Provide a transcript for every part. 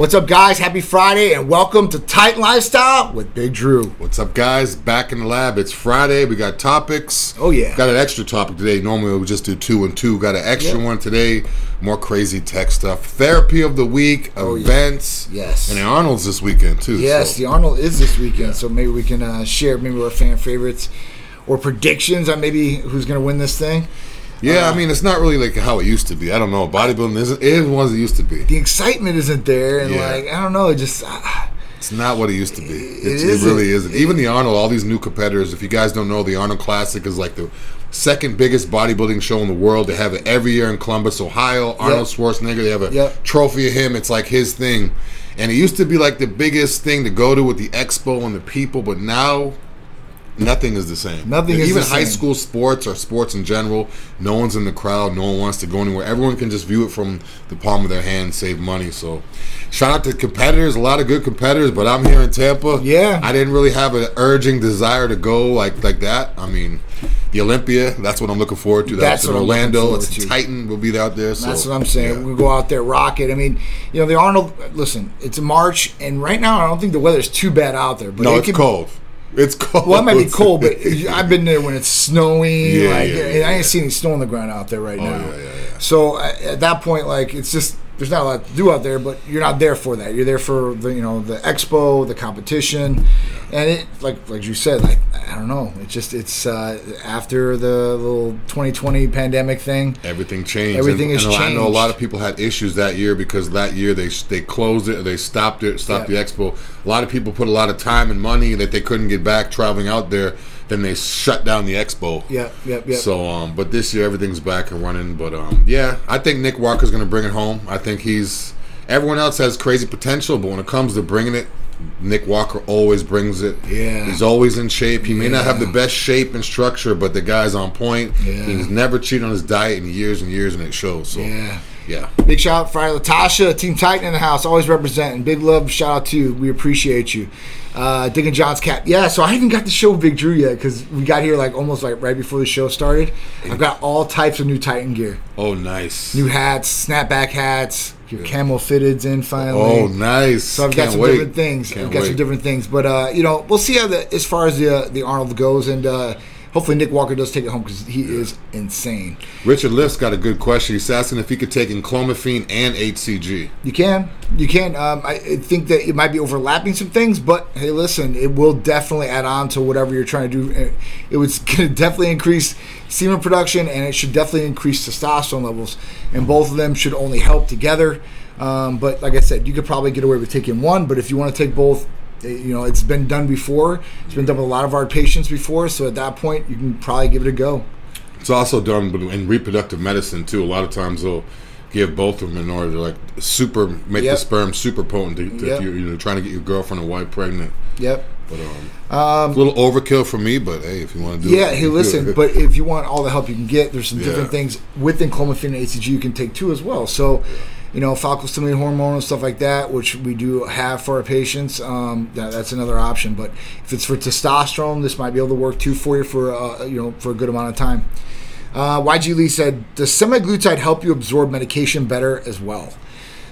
What's up, guys? Happy Friday and welcome to Titan Lifestyle with Big Drew. What's up, guys? Back in the lab. It's Friday. We got topics. Oh, yeah. Got an extra topic today. Normally we just do two and two. Got an extra one today. More crazy tech stuff. Therapy of the week. Oh, yeah. events. Yes. And the Arnold's this weekend too. Yes, so- the Arnold is this weekend, so maybe we can uh, share maybe our fan favorites or predictions on maybe who's going to win this thing. Yeah. uh, I mean, it's not really like how it used to be. I don't know. Bodybuilding isn't. It isn't what it used to be. The excitement isn't there, and Yeah. like I don't know, it just uh, It's not what it used to be. It, it, isn't. really isn't. Even the Arnold, all these new competitors. If you guys don't know, the Arnold Classic is like the second biggest bodybuilding show in the world. They have it every year in Columbus, Ohio. Arnold Schwarzenegger. They have a Yep. trophy of him. It's like his thing. And it used to be like the biggest thing to go to with the expo and the people, but now nothing is the same. Nothing is Even high same. school sports or sports in general, no one's in the crowd. No one wants to go anywhere. Everyone can just view it from the palm of their hand, save money. So, shout out to competitors. A lot of good competitors, but I'm here in Tampa. Yeah. I didn't really have an urging desire to go like like that. I mean, the Olympia. That's what I'm looking forward to. That's That's in Orlando. It's to. Titan. We'll be out there. So that's what I'm saying. yeah. We go out there, rock it. I mean, you know, the Arnold. Listen, it's March, and right now I don't think the weather's too bad out there. But No, it it's could- cold. It's cold. Well, it might be cold, but I've been there when it's snowing. Yeah, like, yeah, yeah, I ain't seen any snow on the ground out there right Oh, now. yeah, yeah, yeah. So at that point, like, it's just there's not a lot to do out there, but you're not there for that. You're there for the you know the expo, the competition, and it like like you said, like I don't know, it's just it's uh, after the little 2020 pandemic thing. Everything changed. Everything and, has and I know a lot of people had issues that year because that year they they closed it, they stopped it, stopped Yeah. the expo. A lot of people put a lot of time and money that they couldn't get back traveling out there. Then they shut down the expo. Yep, yep, yep. So, um, but this year everything's back and running. But um, yeah, I think Nick Walker's going to bring it home. I think he's. Everyone else has crazy potential, but when it comes to bringing it, Nick Walker always brings it. Yeah. he's always in shape. He may not have the best shape and structure, but the guy's on point. Yeah. He's never cheated on his diet in years and years, and it shows. So, yeah. yeah. Big shout out Friday Latasha, Team Titan in the house, always representing. Big love, shout out to you. We appreciate you. Uh, Digging John's cap. Yeah, so I haven't got to show Big Drew yet because we got here like almost like right before the show started. I've got all types of new Titan gear, Oh, nice. new hats, snapback hats. Your camel fitteds in finally. oh, nice. So I've Can't got some wait. different things. Can't I've got wait. some different things, but uh, you know, we'll see how the as far as the uh, the Arnold goes, and uh, hopefully Nick Walker does take it home because he is insane. Richard Lift's got a good question. He's asking if he could take in clomiphene and HCG. You can, you can. Um, I think that it might be overlapping some things, but hey, listen, it will definitely add on to whatever you're trying to do. It- It was going to definitely increase semen production, and it should definitely increase testosterone levels, and both of them should only help together. Um, but like I said, you could probably get away with taking one, but if you want to take both. You know, it's been done before. It's been done with a lot of our patients before. So at that point, you can probably give it a go. It's also done in reproductive medicine too. A lot of times they'll give both of them in order to like super make Yep. the sperm super potent to, to- Yep. if you're, you're trying to get your girlfriend or wife pregnant. Yep. But um, it's a little overkill for me. But hey, if you want to do Yeah, it, hey, listen, but if you want all the help you can get, there's some different things within clomiphene and HCG you can take too as well. So, you know, follicle-stimulating hormone and stuff like that, which we do have for our patients, um, that, that's another option. But if it's for testosterone, this might be able to work too for you for uh, you know for a good amount of time. Uh, YG Lee said, "Does semaglutide help you absorb medication better as well?"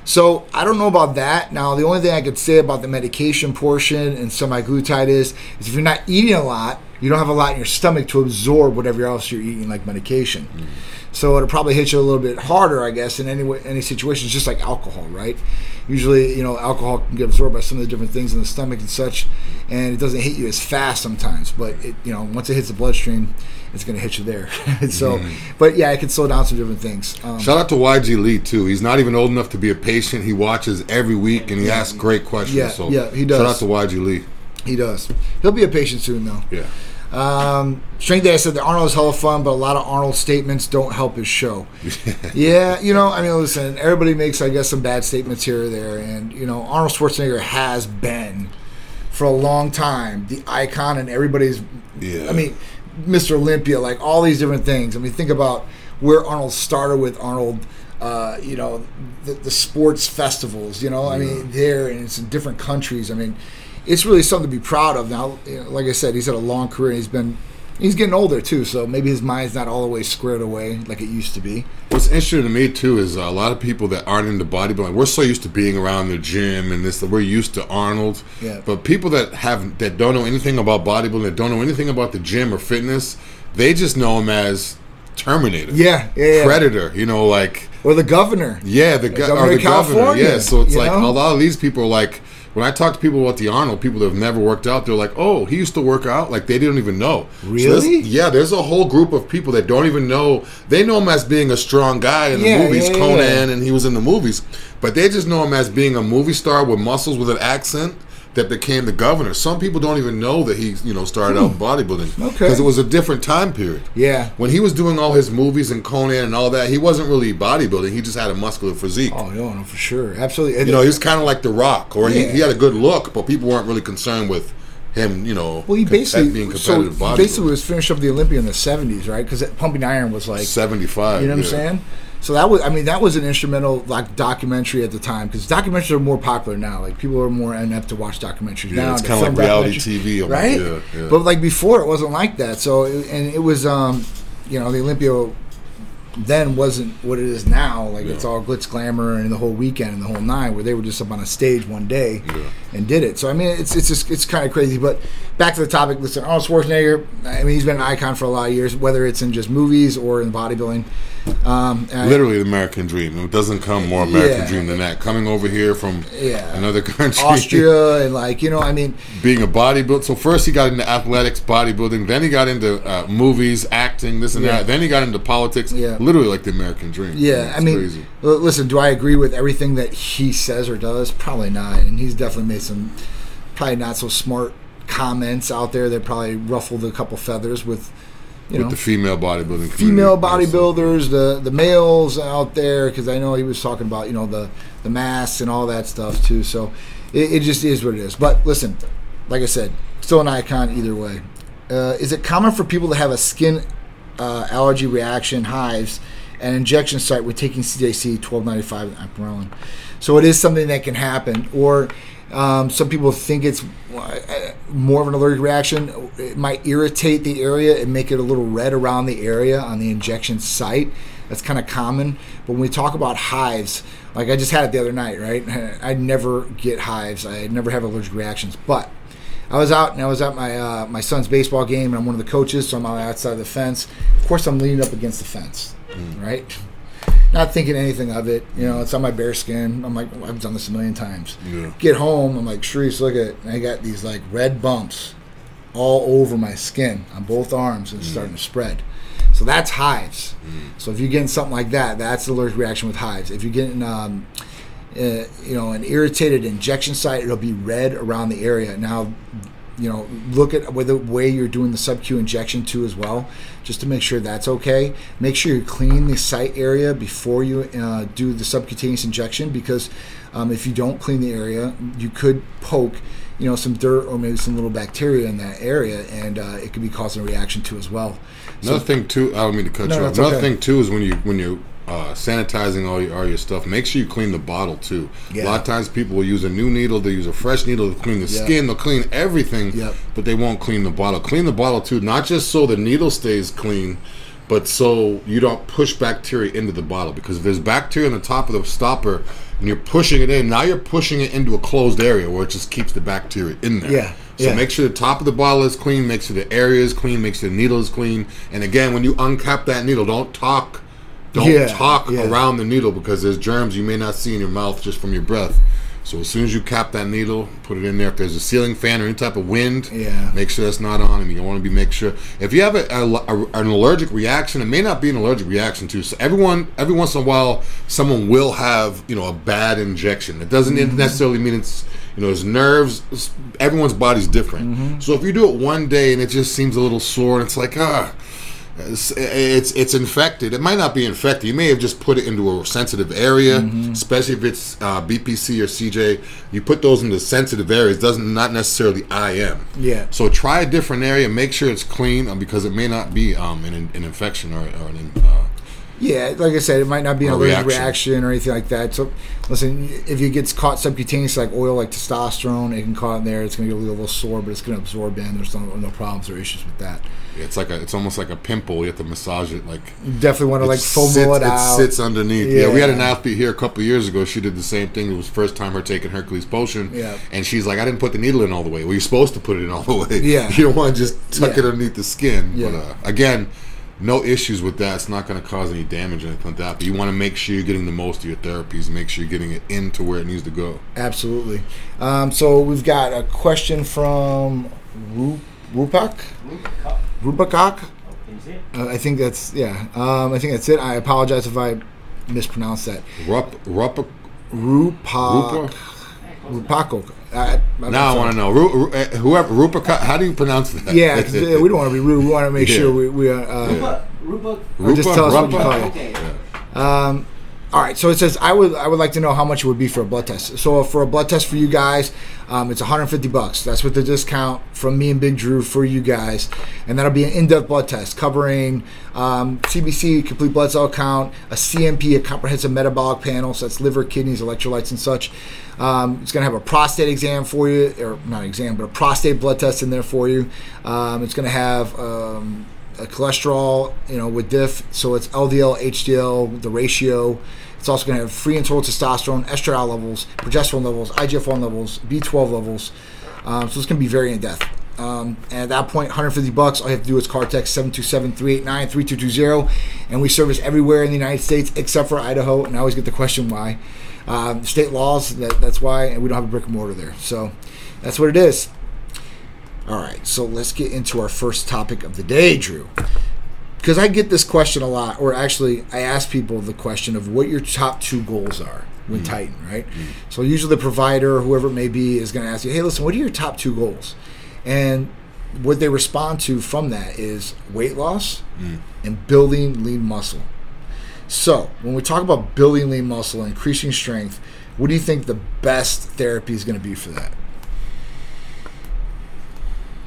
So I don't know about that. Now the only thing I could say about the medication portion and semaglutide is, is if you're not eating a lot, you don't have a lot in your stomach to absorb whatever else you're eating, like medication. So it'll probably hit you a little bit harder, I guess, in any any situations, just like alcohol, right? Usually, you know, alcohol can get absorbed by some of the different things in the stomach and such, and it doesn't hit you as fast sometimes. But it, you know, once it hits the bloodstream, it's going to hit you there. so, but yeah, it can slow down some different things. Um, Shout out to YG Lee too. He's not even old enough to be a patient. He watches every week and he asks great questions. Yeah, so yeah, he does. Shout out to YG Lee. he does. He'll be a patient soon, though. Yeah. Um, Strength Day said that Arnold is hella fun, but a lot of Arnold's statements don't help his show. yeah, you know, I mean, listen, everybody makes, I guess, some bad statements here or there, and you know, Arnold Schwarzenegger has been for a long time the icon, and everybody's. Yeah. I mean, Mr. Olympia, like all these different things. I mean, think about where Arnold started with Arnold. Uh, you know, the, the sports festivals. You know, I mean, there and it's in different countries. I mean, it's really something to be proud of. Now, you know, like I said, he's had a long career and he's been He's getting older too, so maybe his mind's not all the way squared away like it used to be. What's interesting to me too is a lot of people that aren't into bodybuilding. We're so used to being around the gym and this. We're used to Arnold. Yeah. But people that have that don't know anything about bodybuilding, that don't know anything about the gym or fitness, they just know him as Terminator. Yeah, yeah, yeah. Predator. You know, like Or the governor. yeah, the, go- governor or the governor. Yeah. So it's like know? a lot of these people are like. When I talk to people about the Arnold, people that have never worked out, they're like, "Oh, he used to work out." Like they don't even know. So there's- Really? yeah, there's a whole group of people that don't even know. They know him as being a strong guy in the Yeah, movies, yeah, Conan, yeah. and he was in the movies, but they just know him as being a movie star with muscles with an accent that became the governor. Some people don't even know that he, you know, started out bodybuilding Hmm. Okay. because it was a different time period. Yeah. When he was doing all his movies and Conan and all that, he wasn't really bodybuilding. He just had a muscular physique. Oh no, no, for sure, absolutely. You know, he was kind of like The Rock, or he, Yeah. he had a good look, but people weren't really concerned with him. You know, well, he basically being so competitive he basically was finished up the Olympia in the '70s, right? Because Pumping Iron was like seventy-five. You know what yeah. I'm saying? So that was, I mean, that was an instrumental like documentary at the time because documentaries are more popular now. Like people are more inept to watch documentaries Yeah, now. it's to kinda like reality TV, I'm like, right? yeah, yeah. But like before, it wasn't like that. So and it was, um, you know, the Olympia then wasn't what it is now. Like it's all glitz, glamour, and the whole weekend and the whole nine, where they were just up on a stage one day and did it. So I mean, it's it's just it's kind of crazy. But back to the topic. Listen, Arnold Schwarzenegger. I mean, he's been an icon for a lot of years, whether it's in just movies or in bodybuilding. Um, and I- Literally the American dream. It doesn't come more American Yeah. dream than that. Coming over here from Yeah. another country, Austria and like you know, I mean, being a bodybuilder. So first he got into athletics, bodybuilding. Then he got into uh, movies, acting, this and Yeah. that. Then he got into politics. Yeah. Literally like the American dream. yeah. I mean, crazy. listen, do I agree with everything that he says or does? Probably not. And he's definitely made some probably not so smart comments out there that probably ruffled a couple feathers with you with know the female bodybuilding, female community. bodybuilders, the the males out there, because I know he was talking about you know the the masks and all that stuff too. So it, it just is what it is. But listen, like I said, still an icon either way. Uh, is it common for people to have a skin uh, allergy reaction, hives, and injection site with taking CJC twelve ninety five and Ipamorelin? So it is something that can happen, or um, some people think it's uh, more of an allergic reaction. It might irritate the area and make it a little red around the area on the injection site. That's kind of common. But when we talk about hives, like I just had it the other night, right? I never get hives. I never have allergic reactions. But I was out and I was at my uh, my son's baseball game, and I'm one of the coaches, so I'm out outside of the fence. Of course, I'm leaning up against the fence, right? Not thinking anything of it. You know, it's on my bare skin. I'm like, I've done this a million times. Yeah. Get home, I'm like, Sharice, look at it. And I got these like red bumps all over my skin on both arms and it's starting to spread. So that's hives. So if you're getting something like that, that's the allergic reaction with hives. If you're getting, um, uh, you know, an irritated injection site, it'll be red around the area. Now, you know, look at the way you're doing the sub-Q injection too as well, just to make sure that's okay. Make sure you clean the site area before you uh, do the subcutaneous injection because um, if you don't clean the area, you could poke, you know, some dirt or maybe some little bacteria in that area, and uh, it could be causing a reaction too as well. Another thing too, I don't mean to cut No, you off. Another okay. thing too is when you when you're uh, sanitizing all your all your stuff, make sure you clean the bottle too. Yeah. A lot of times people will use a new needle, they use a fresh needle to clean the Yeah. skin, they'll clean everything, Yep. but they won't clean the bottle. Clean the bottle too, not just so the needle stays clean, but so you don't push bacteria into the bottle. Because if there's bacteria on the top of the stopper and you're pushing it in, now you're pushing it into a closed area where it just keeps the bacteria in there. Yeah, So yeah. make sure the top of the bottle is clean, make sure the area is clean, make sure the needle is clean. And again, when you uncap that needle, don't talk don't Yeah, talk yeah. around the needle because there's germs you may not see in your mouth just from your breath. So as soon as you cap that needle, put it in there. If there's a ceiling fan or any type of wind, Yeah. make sure that's not on. And you want to be make sure if you have a, a, a- an allergic reaction, it may not be an allergic reaction too. So everyone, every once in a while, someone will have you know a bad injection. It doesn't Mm-hmm. necessarily mean it's you know it's nerves. It's- everyone's body's different. Mm-hmm. So if you do it one day and it just seems a little sore, and it's like ah. It's, it's it's infected. It might not be infected. You may have just put it into a sensitive area, Mm-hmm. especially if it's uh, BPC or CJ. You put those into sensitive areas. Doesn't not necessarily IM. Yeah. So try a different area. Make sure it's clean uh, because it may not be um, an, an infection or, or an, uh, Yeah, like I said, it might not be an allergic reaction. reaction. or anything like that. So, listen, if it gets caught subcutaneous, like oil, like testosterone, it can caught in there. It's going to get a little sore, but it's going to absorb in. There's no, no problems or issues with that. It's like a, it's almost like a pimple. You have to massage it like You definitely want to like it foam sits, it out. sits underneath. Yeah. we had an athlete here a couple years ago. She did the same thing. It was first time her taking Hercules potion. Yeah. And she's like, I didn't put the needle in all the way. Well, you're supposed to put it in all the way. Yeah. You don't want to just tuck Yeah. it underneath the skin. But Yeah. uh, again, no issues with that. It's not going to cause any damage or anything like that. But you want to make sure you're getting the most of your therapies. Make sure you're getting it into where it needs to go. Absolutely. Um, so we've got a question from Ru- Rupak. Rubakak. Uh, I think that's yeah. Um, I think that's it. I apologize if I mispronounced that. Rup, rup, Rupak. Rupa? Rupakok. I, I'm Now I want to know. Ru, Ru, uh, whoever, Rupa, how do you pronounce that? Yeah, 'cause, uh, we don't want to be rude. We want to make Yeah. sure we, we uh, uh, Rupa, Rupa, Or just tell us what you call it. okay. Um, all right, so it says I would I would like to know how much it would be for a blood test. So for a blood test for you guys, um, it's 150 bucks. That's with the discount from me and Big Drew for you guys, and that'll be an in-depth blood test covering um, CBC, complete blood cell count, a CMP, a comprehensive metabolic panel, so that's liver, kidneys, electrolytes, and such. Um, it's going to have a prostate exam for you, or not exam, but a prostate blood test in there for you. Um, it's going to have um, cholesterol, you know, with diff. So it's LDL, HDL, the ratio. It's also going to have free and total testosterone, estradiol levels, progesterone levels, IGF-1 levels, B12 levels. Um, so it's going to be very in depth. Um, and at that point, 150 bucks. All you have to do is car text 727-389-3220, and we service everywhere in the United States except for Idaho. And I always get the question why. Um, state laws. That, that's why, and we don't have a brick and mortar there. So that's what it is. All right, so let's get into our first topic of the day, Drew. Because I get this question a lot, or actually, I ask people the question of what your top two goals are when mm. Titan, right? Mm. So usually the provider, whoever it may be, is going to ask you, "Hey, listen, what are your top two goals?" And what they respond to from that is weight loss mm. and building lean muscle. So when we talk about building lean muscle, increasing strength, what do you think the best therapy is going to be for that?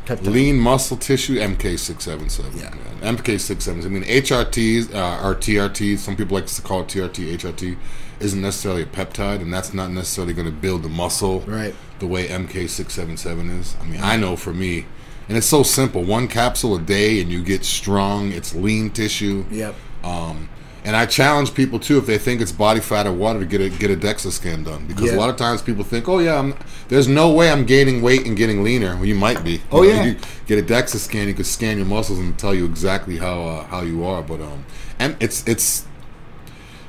Peptide. Lean muscle tissue, MK677. Yeah. MK677. I mean, HRTs uh, or TRTs, some people like to call it TRT, HRT, isn't necessarily a peptide, and that's not necessarily going to build the muscle Right. the way MK677 is. I mean, I know for me, and it's so simple one capsule a day, and you get strong, it's lean tissue. Yep. Um, and I challenge people too if they think it's body fat or water to get a get a DEXA scan done because Yeah. a lot of times people think, oh yeah, I'm, there's no way I'm gaining weight and getting leaner. Well, you might be. You Oh, yeah. You get a DEXA scan, you could scan your muscles and tell you exactly how uh, how you are. But um, and it's it's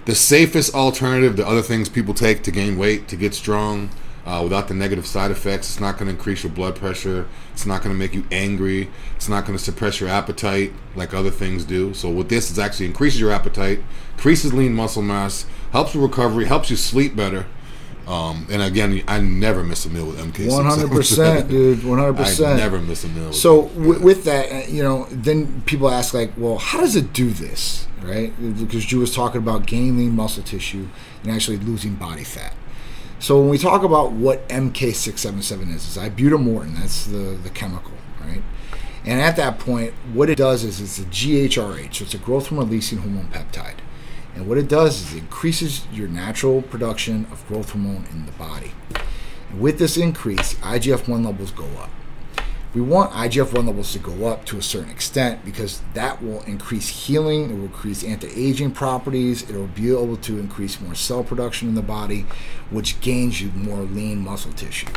the safest alternative to other things people take to gain weight to get strong. Uh, without the negative side effects, it's not going to increase your blood pressure. It's not going to make you angry. It's not going to suppress your appetite like other things do. So with this, it actually increases your appetite, increases lean muscle mass, helps with recovery, helps you sleep better. Um, and again, I never miss a meal with MK. One hundred percent, dude. One hundred I percent. never miss a meal. with So w- with that, uh, you know, then people ask like, well, how does it do this, right? Because you was talking about gaining lean muscle tissue and actually losing body fat. So when we talk about what MK677 is, is ibutamoren. That's the the chemical, right? And at that point, what it does is it's a GHRH, so it's a growth hormone releasing hormone peptide. And what it does is it increases your natural production of growth hormone in the body. And with this increase, IGF 1 levels go up. We want IGF 1 levels to go up to a certain extent because that will increase healing, it will increase anti aging properties, it will be able to increase more cell production in the body, which gains you more lean muscle tissue.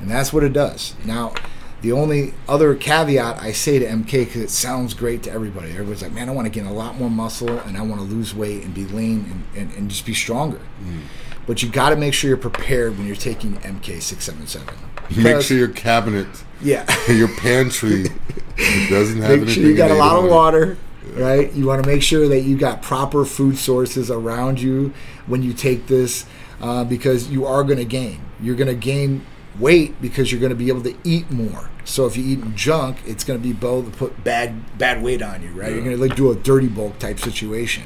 And that's what it does. Now, the only other caveat I say to MK because it sounds great to everybody. Everybody's like, man, I want to gain a lot more muscle and I want to lose weight and be lean and, and, and just be stronger. Mm. But you got to make sure you're prepared when you're taking MK677. make sure your cabinet, Yeah. your pantry, doesn't have make sure anything you got a lot of water, right? You want to make sure that you got proper food sources around you when you take this, uh, because you are going to gain. You're going to gain weight because you're going to be able to eat more. So if you eat junk, it's going to be able to put bad bad weight on you, right? You're going to like do a dirty bulk type situation.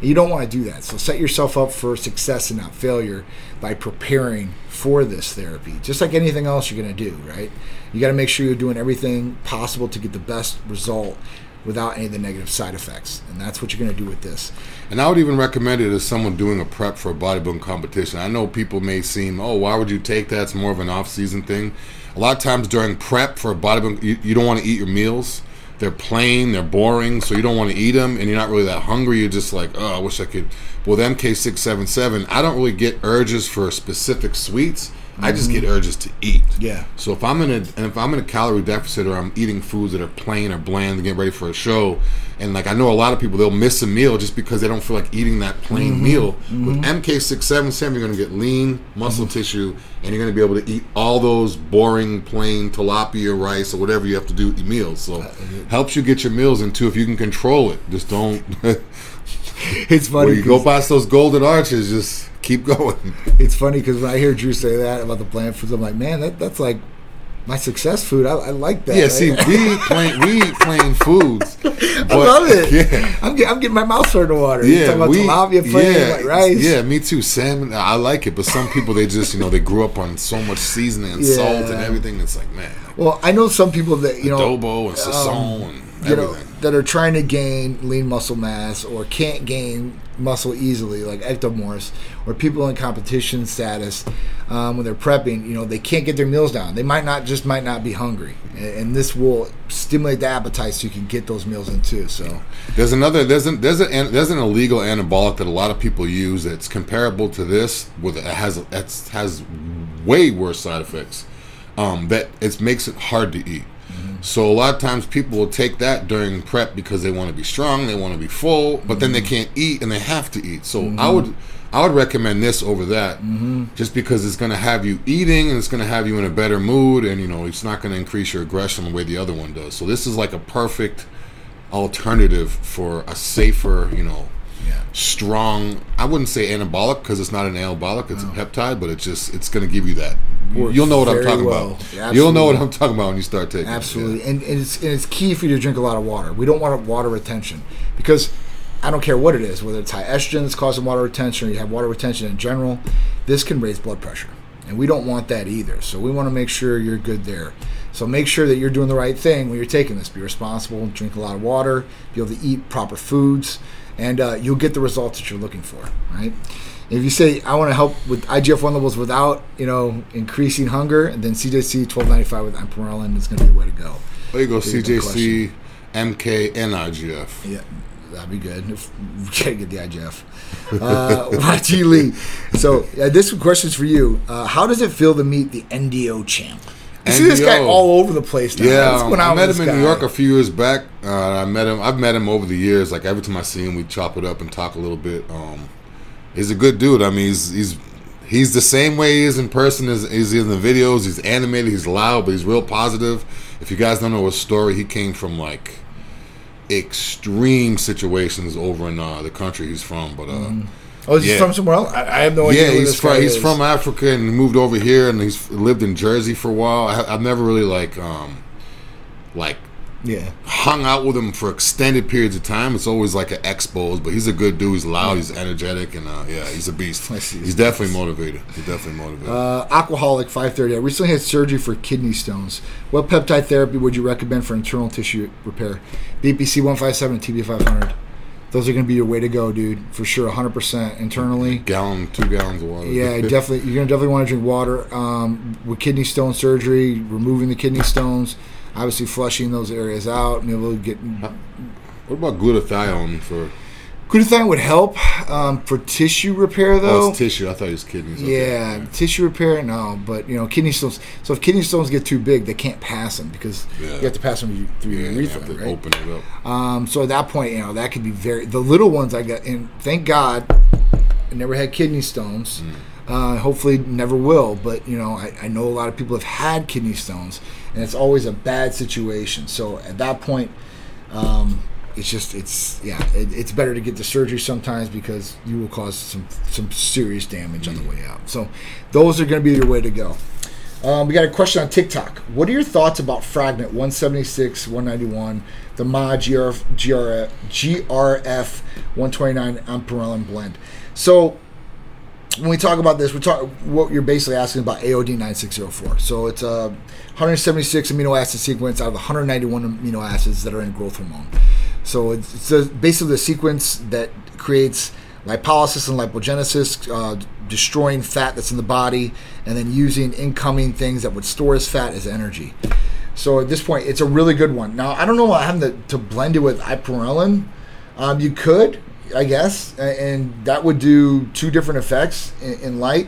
You don't want to do that. So set yourself up for success and not failure by preparing for this therapy. Just like anything else you're going to do, right? You got to make sure you're doing everything possible to get the best result without any of the negative side effects. And that's what you're going to do with this. And I would even recommend it as someone doing a prep for a bodybuilding competition. I know people may seem, oh, why would you take that? It's more of an off-season thing. A lot of times during prep for a bodybuilding, you, you don't want to eat your meals. They're plain, they're boring, so you don't want to eat them, and you're not really that hungry. You're just like, oh, I wish I could. With MK677, I don't really get urges for specific sweets. I just get mm-hmm. urges to eat. Yeah. So if I'm in a and if I'm in a calorie deficit or I'm eating foods that are plain or bland to get ready for a show, and like I know a lot of people they'll miss a meal just because they don't feel like eating that plain mm-hmm. meal. With mm-hmm. MK677, you're going to get lean muscle tissue, and you're going to be able to eat all those boring plain tilapia rice or whatever you have to do with your meals. So helps you get your meals into if you can control it. Just don't. It's funny. when you go past those golden arches, just keep going. it's funny because when I hear Drew say that about the plant foods, I'm like, man, that, that's like my success food. I, I like that. Yeah, see, we eat plain, we eat plain foods. I love it. Yeah. I'm, get, I'm getting my mouth starting to water. Yeah, talking about we, tilapia plain, yeah, like rice. yeah, me too. Salmon, I like it, but some people they just you know they grew up on so much seasoning and salt and everything. It's like man, Well, I know some people that you know, adobo and um, sazon and you know, everything. That are trying to gain lean muscle mass or can't gain muscle easily, like ectomorphs, or people in competition status um, when they're prepping. You know, they can't get their meals down. They might not just might not be hungry, A- and this will stimulate the appetite so you can get those meals in too. So There's another there's an there's an there's an illegal anabolic that a lot of people use that's comparable to this with it has it has way worse side effects. Um, that it makes it hard to eat. So a lot of times people will take that during prep because they want to be strong, they want to be full, but then they mm-hmm. can't eat and they have to eat. So I mm-hmm. would I would recommend this over that, mm-hmm. just because it's going to have you eating and it's going to have you in a better mood, and you know it's not going to increase your aggression the way the other one does. So this is like a perfect alternative for a safer, you know, yeah. strong. I wouldn't say anabolic because it's not an anabolic; it's a peptide, but it's just it's going to give you that. Works You'll know what I'm talking well. about. Yeah, You'll know what. I'm talking about when you start taking. it, yeah. Absolutely, and, and it's and it's key for you to drink a lot of water. We don't want water retention because I don't care what it is, whether it's high estrogen that's causing water retention or you have water retention in general. This can raise blood pressure, and we don't want that either. So we want to make sure you're good there. So make sure that you're doing the right thing when you're taking this. Be responsible, drink a lot of water, be able to eat proper foods, and uh, you'll get the results that you're looking for. Right. If you say I want to help with IGF one levels without you know increasing hunger, then CJC twelve ninety five with ipamorelin is going to be the way to go. There you go, CJC, MK, and IGF. Yeah, that'd be good. If we gotta get the IGF. Uh, YG Lee. So uh, this question's for you. Uh, how does it feel to meet the NDO champ? You see this guy all over the place now. Yeah, What's going I met him in New? York a few years back. Uh, I met him. I've met him over the years. Like every time I see him, we chop it up and talk a little bit. Um, he's a good dude. I mean, he's he's he's the same way he is in person as, as he is in the videos. He's animated. He's loud, but he's real positive. If you guys don't know his story, he came from like extreme situations over in uh, the country he's from. But uh, Oh, is he from somewhere else? I, I have no idea. yeah, who he's this from he's is. from Africa and moved over here, and he's lived in Jersey for a while. I, I've never really like um like Yeah. hung out with him for extended periods of time. It's always like an expos, but he's a good dude. He's loud, he's energetic, and uh, yeah, he's a beast. I see. He's definitely motivated. He's definitely motivated. Uh, Aquaholic 530. I recently had surgery for kidney stones. What peptide therapy would you recommend for internal tissue repair? BPC 157 TB 500. Those are going to be your way to go, dude, for sure. 100% internally. Gallon, two gallons of water. Yeah, definitely. You're gonna definitely want to drink water. Um, with kidney stone surgery, removing the kidney stones, obviously flushing those areas out, and able to get. What about glutathione for Glutathione would help um, for tissue repair, oh, though. it's tissue? I thought it was kidneys. Okay. yeah, tissue repair, no. But you know, kidney stones. So if kidney stones get too big, they can't pass them because Yeah. you have to pass them through Yeah, your you urethra, right? open it up. Um, so at that point, you know, that could be very. The little ones I got, and thank God, I never had kidney stones. Uh, hopefully, never will. But you know, I, I know a lot of people have had kidney stones, and it's always a bad situation. So at that point, um, it's just it's yeah, it, it's better to get the surgery sometimes because you will cause some some serious damage on the way out. So those are going to be your way to go. Um, we got a question on TikTok. What are your thoughts about Fragment 176, 191, the Ma GR, GR, GRF 129 ipamorelin blend? So when we talk about this, we talk what you're basically asking about AOD 9604. So it's a 176 amino acid sequence out of 191 amino acids that are in growth hormone. So it's, it's a, basically the sequence that creates lipolysis and lipogenesis, uh, destroying fat that's in the body, and then using incoming things that would store as fat as energy. So at this point, it's a really good one. Now I don't know about having to, to blend it with ipamorelin. Um, you could, I guess, and that would do two different effects in, in light.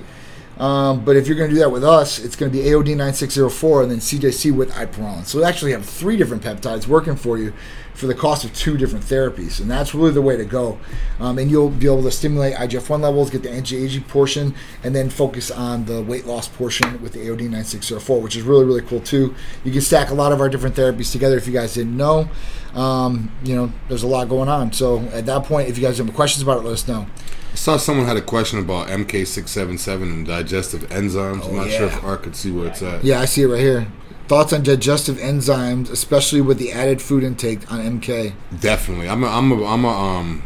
Um, but if you're going to do that with us, it's going to be AOD 9604 and then CJC with ipamorelin. So we actually have three different peptides working for you for the cost of two different therapies, and that's really the way to go. Um, and you'll be able to stimulate IGF-1 levels, get the anti-aging portion, and then focus on the weight loss portion with the AOD 9604, which is really really cool too. You can stack a lot of our different therapies together. If you guys didn't know, um, you know there's a lot going on. So at that point, if you guys have any questions about it, let us know. I saw someone had a question about MK677 and digestive enzymes. I'm Oh, not sure if Art could see where it's at. Yeah, I see it right here. Thoughts on digestive enzymes, especially with the added food intake on MK. Definitely, I'm a, I'm a, I'm a um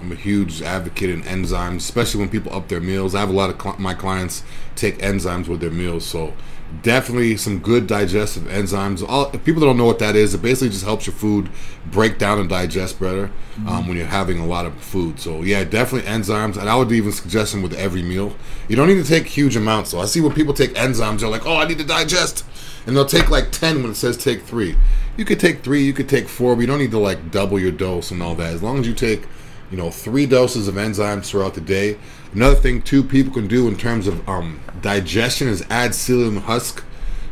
I'm a huge advocate in enzymes, especially when people up their meals. I have a lot of cl- my clients take enzymes with their meals, so definitely some good digestive enzymes. All if people don't know what that is, it basically just helps your food break down and digest better um, when you're having a lot of food. So yeah, definitely enzymes, and I would even suggest them with every meal. You don't need to take huge amounts. So I see when people take enzymes, they're like, "Oh, I need to digest," and they'll take like ten when it says take three. You could take three, you could take four, but you don't need to like double your dose and all that. As long as you take you know, three doses of enzymes throughout the day. Another thing too, people can do in terms of um, digestion is add psyllium husk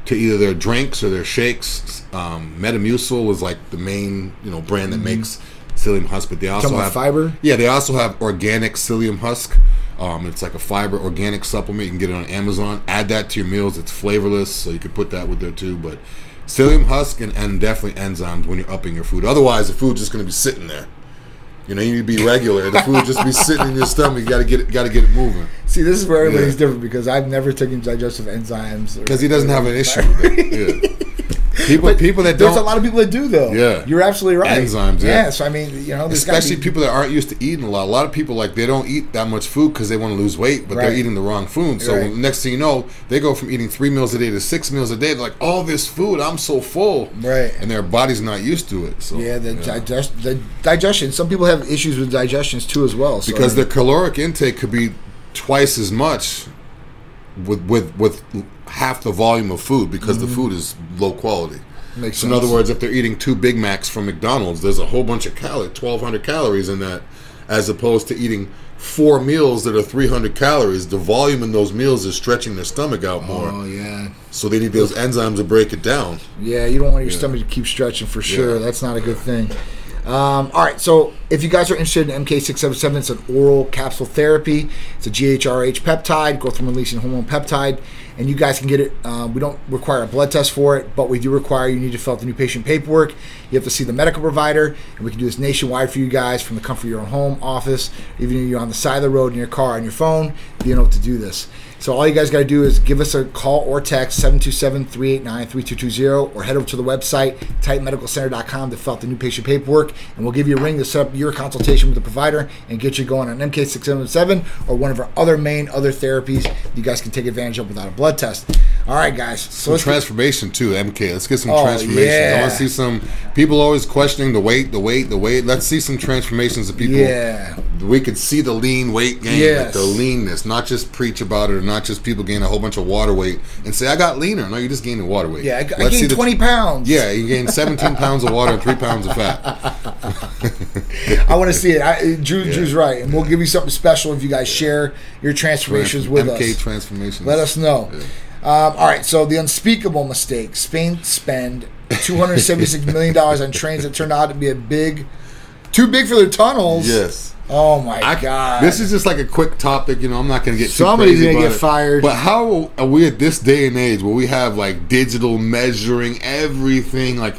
to either their drinks or their shakes. Um, Metamucil is like the main you know brand that makes psyllium husk, but they also have fiber? Yeah, they also have organic psyllium husk. Um, it's like a fiber organic supplement. You can get it on Amazon. Add that to your meals. It's flavorless, so you can put that with there too. But psyllium husk and, and definitely enzymes when you're upping your food. Otherwise, the food's just going to be sitting there. You know, you need to be regular. The food just be sitting in your stomach. You got to get it. Got to get it moving. See, this is where everybody's Yeah. different because I've never taken digestive enzymes. Because he doesn't have an issue with it. Yeah. People, people that There's don't, There's a lot of people that do though. Yeah. you're absolutely right. Enzymes, yeah. Yes, I mean, you know, especially be- people that aren't used to eating a lot. A lot of people like they don't eat that much food because they want to lose weight, but they're eating the wrong food. So Right. next thing you know, they go from eating three meals a day to six meals a day. They're like, "All this food, I'm so full," Right. And their body's not used to it. So Yeah, the digest the digestion. Some people have issues with digestions too as well. So, because I their caloric intake could be twice as much with with with half the volume of food because the food is low quality. Mm-hmm. Makes so in other words, if they're eating two Big Macs from McDonald's, there's a whole bunch of calories, 1,200 calories in that, as opposed to eating four meals that are 300 calories. The volume in those meals is stretching their stomach out more, oh yeah, so they need those enzymes to break it down. yeah. You don't want your stomach to keep stretching for sure. Yeah. That's not a good thing. Um, all right, so if you guys are interested in MK677, it's an oral capsule therapy. It's a GHRH peptide, growth hormone releasing hormone peptide, and you guys can get it. Uh, we don't require a blood test for it, but we do require you need to fill out the new patient paperwork. You have to see the medical provider, and we can do this nationwide for you guys from the comfort of your own home, office, even if you're on the side of the road in your car on your phone. You know to do this. So all you guys got to do is give us a call or text 727-389-3220 or head over to the website titanmedicalcenter.com to fill out the new patient paperwork and we'll give you a ring to set up your consultation with the provider and get you going on MK677 or one of our other main other therapies you guys can take advantage of without a blood test. All right guys. So Some let's get- transformation too, MK. Let's get some Oh, transformations. I want to see some people always questioning the weight, the weight, the weight. Let's see some transformations of people. Yeah. we could see the lean weight gain, like the leanness, not just preach about it, or not just people gain a whole bunch of water weight and say I got leaner. No, you're just gaining water weight. Yeah, I, I Let's see gained the- 20 pounds. Yeah, you gained 17 pounds of water and three pounds of fat. I want to see it. I, Drew, Drew's right, and we'll give you something special if you guys share your transformations with MK us. transformations. Let us know. Um, all right, so the unspeakable mistake: Spain spend two hundred seventy-six million dollars on trains that turned out to be a big, too big for their tunnels. Yes. Oh my I, god. This is just like a quick topic, you know. I'm not going to get too Somebody's gonna get it. fired. But how are we at this day and age where we have like digital measuring everything? Like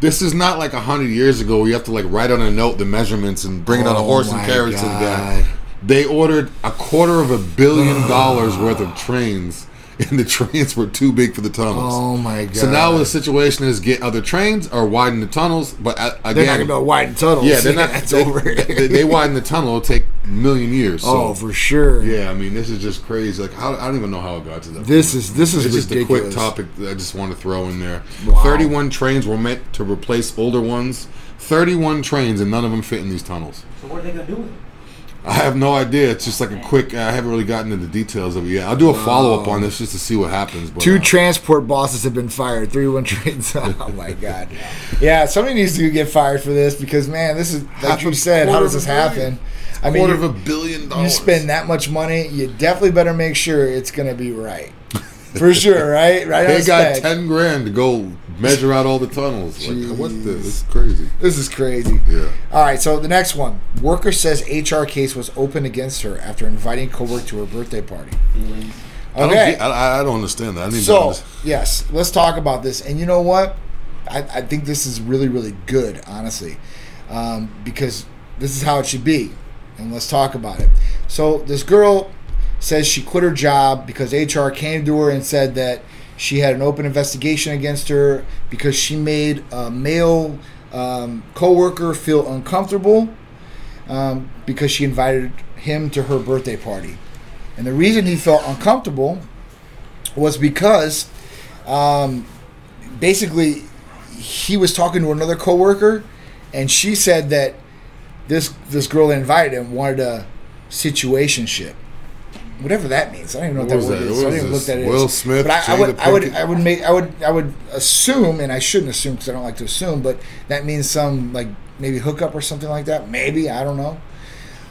this is not like a hundred years ago where you have to like write on a note the measurements and bring it on a Oh horse and my carry it to the guy. They ordered a quarter of a billion dollars worth of trains, and the trains were too big for the tunnels. Oh my god. So now the situation is get other trains or widen the tunnels, but again, they're not gonna widen tunnels. yeah, they're not. That's they, over. they, they widen the tunnel. It'll take a million years. So. oh, for sure. Yeah, I mean, this is just crazy. Like, how, I don't even know how it got to that. This is this is it's just a quick topic that I just want to throw in there. Wow. 31 trains were meant to replace older ones. 31 trains, and none of them fit in these tunnels. So what are they gonna do with it? I have no idea. It's just like a quick. I haven't really gotten into the details of it yet. I'll do a follow up on this just to see what happens. But, Two uh, transport bosses have been fired. Three one trains. Oh my god. Yeah, somebody needs to get fired for this because man, this is like you said. How does this happen? I mean, quarter you, of a billion dollars. you spend that much money, you definitely better make sure it's gonna be right. For sure, right? Right They got ten grand to go measure out all the tunnels. Like, what the? This is crazy. This is crazy. Yeah. All right, so the next one. Worker says HR case was opened against her after inviting coworker to her birthday party. I don't, Okay. I, I don't understand that. I need to So, yes, let's talk about this. And you know what? I, I think this is really, really good, honestly, um, because this is how it should be. And let's talk about it. So, this girl says she quit her job because HR came to her and said that she had an open investigation against her because she made a male um, coworker feel uncomfortable um, because she invited him to her birthday party. And the reason he felt uncomfortable was because um, basically he was talking to another coworker and she said that this this girl that invited him wanted a situationship whatever that means i don't even know what, What that word that? is What i don't look that is Will Smith, but I, I would i would i would make i would i would assume and i shouldn't assume because i don't like to assume but that means some like maybe hookup or something like that maybe i don't know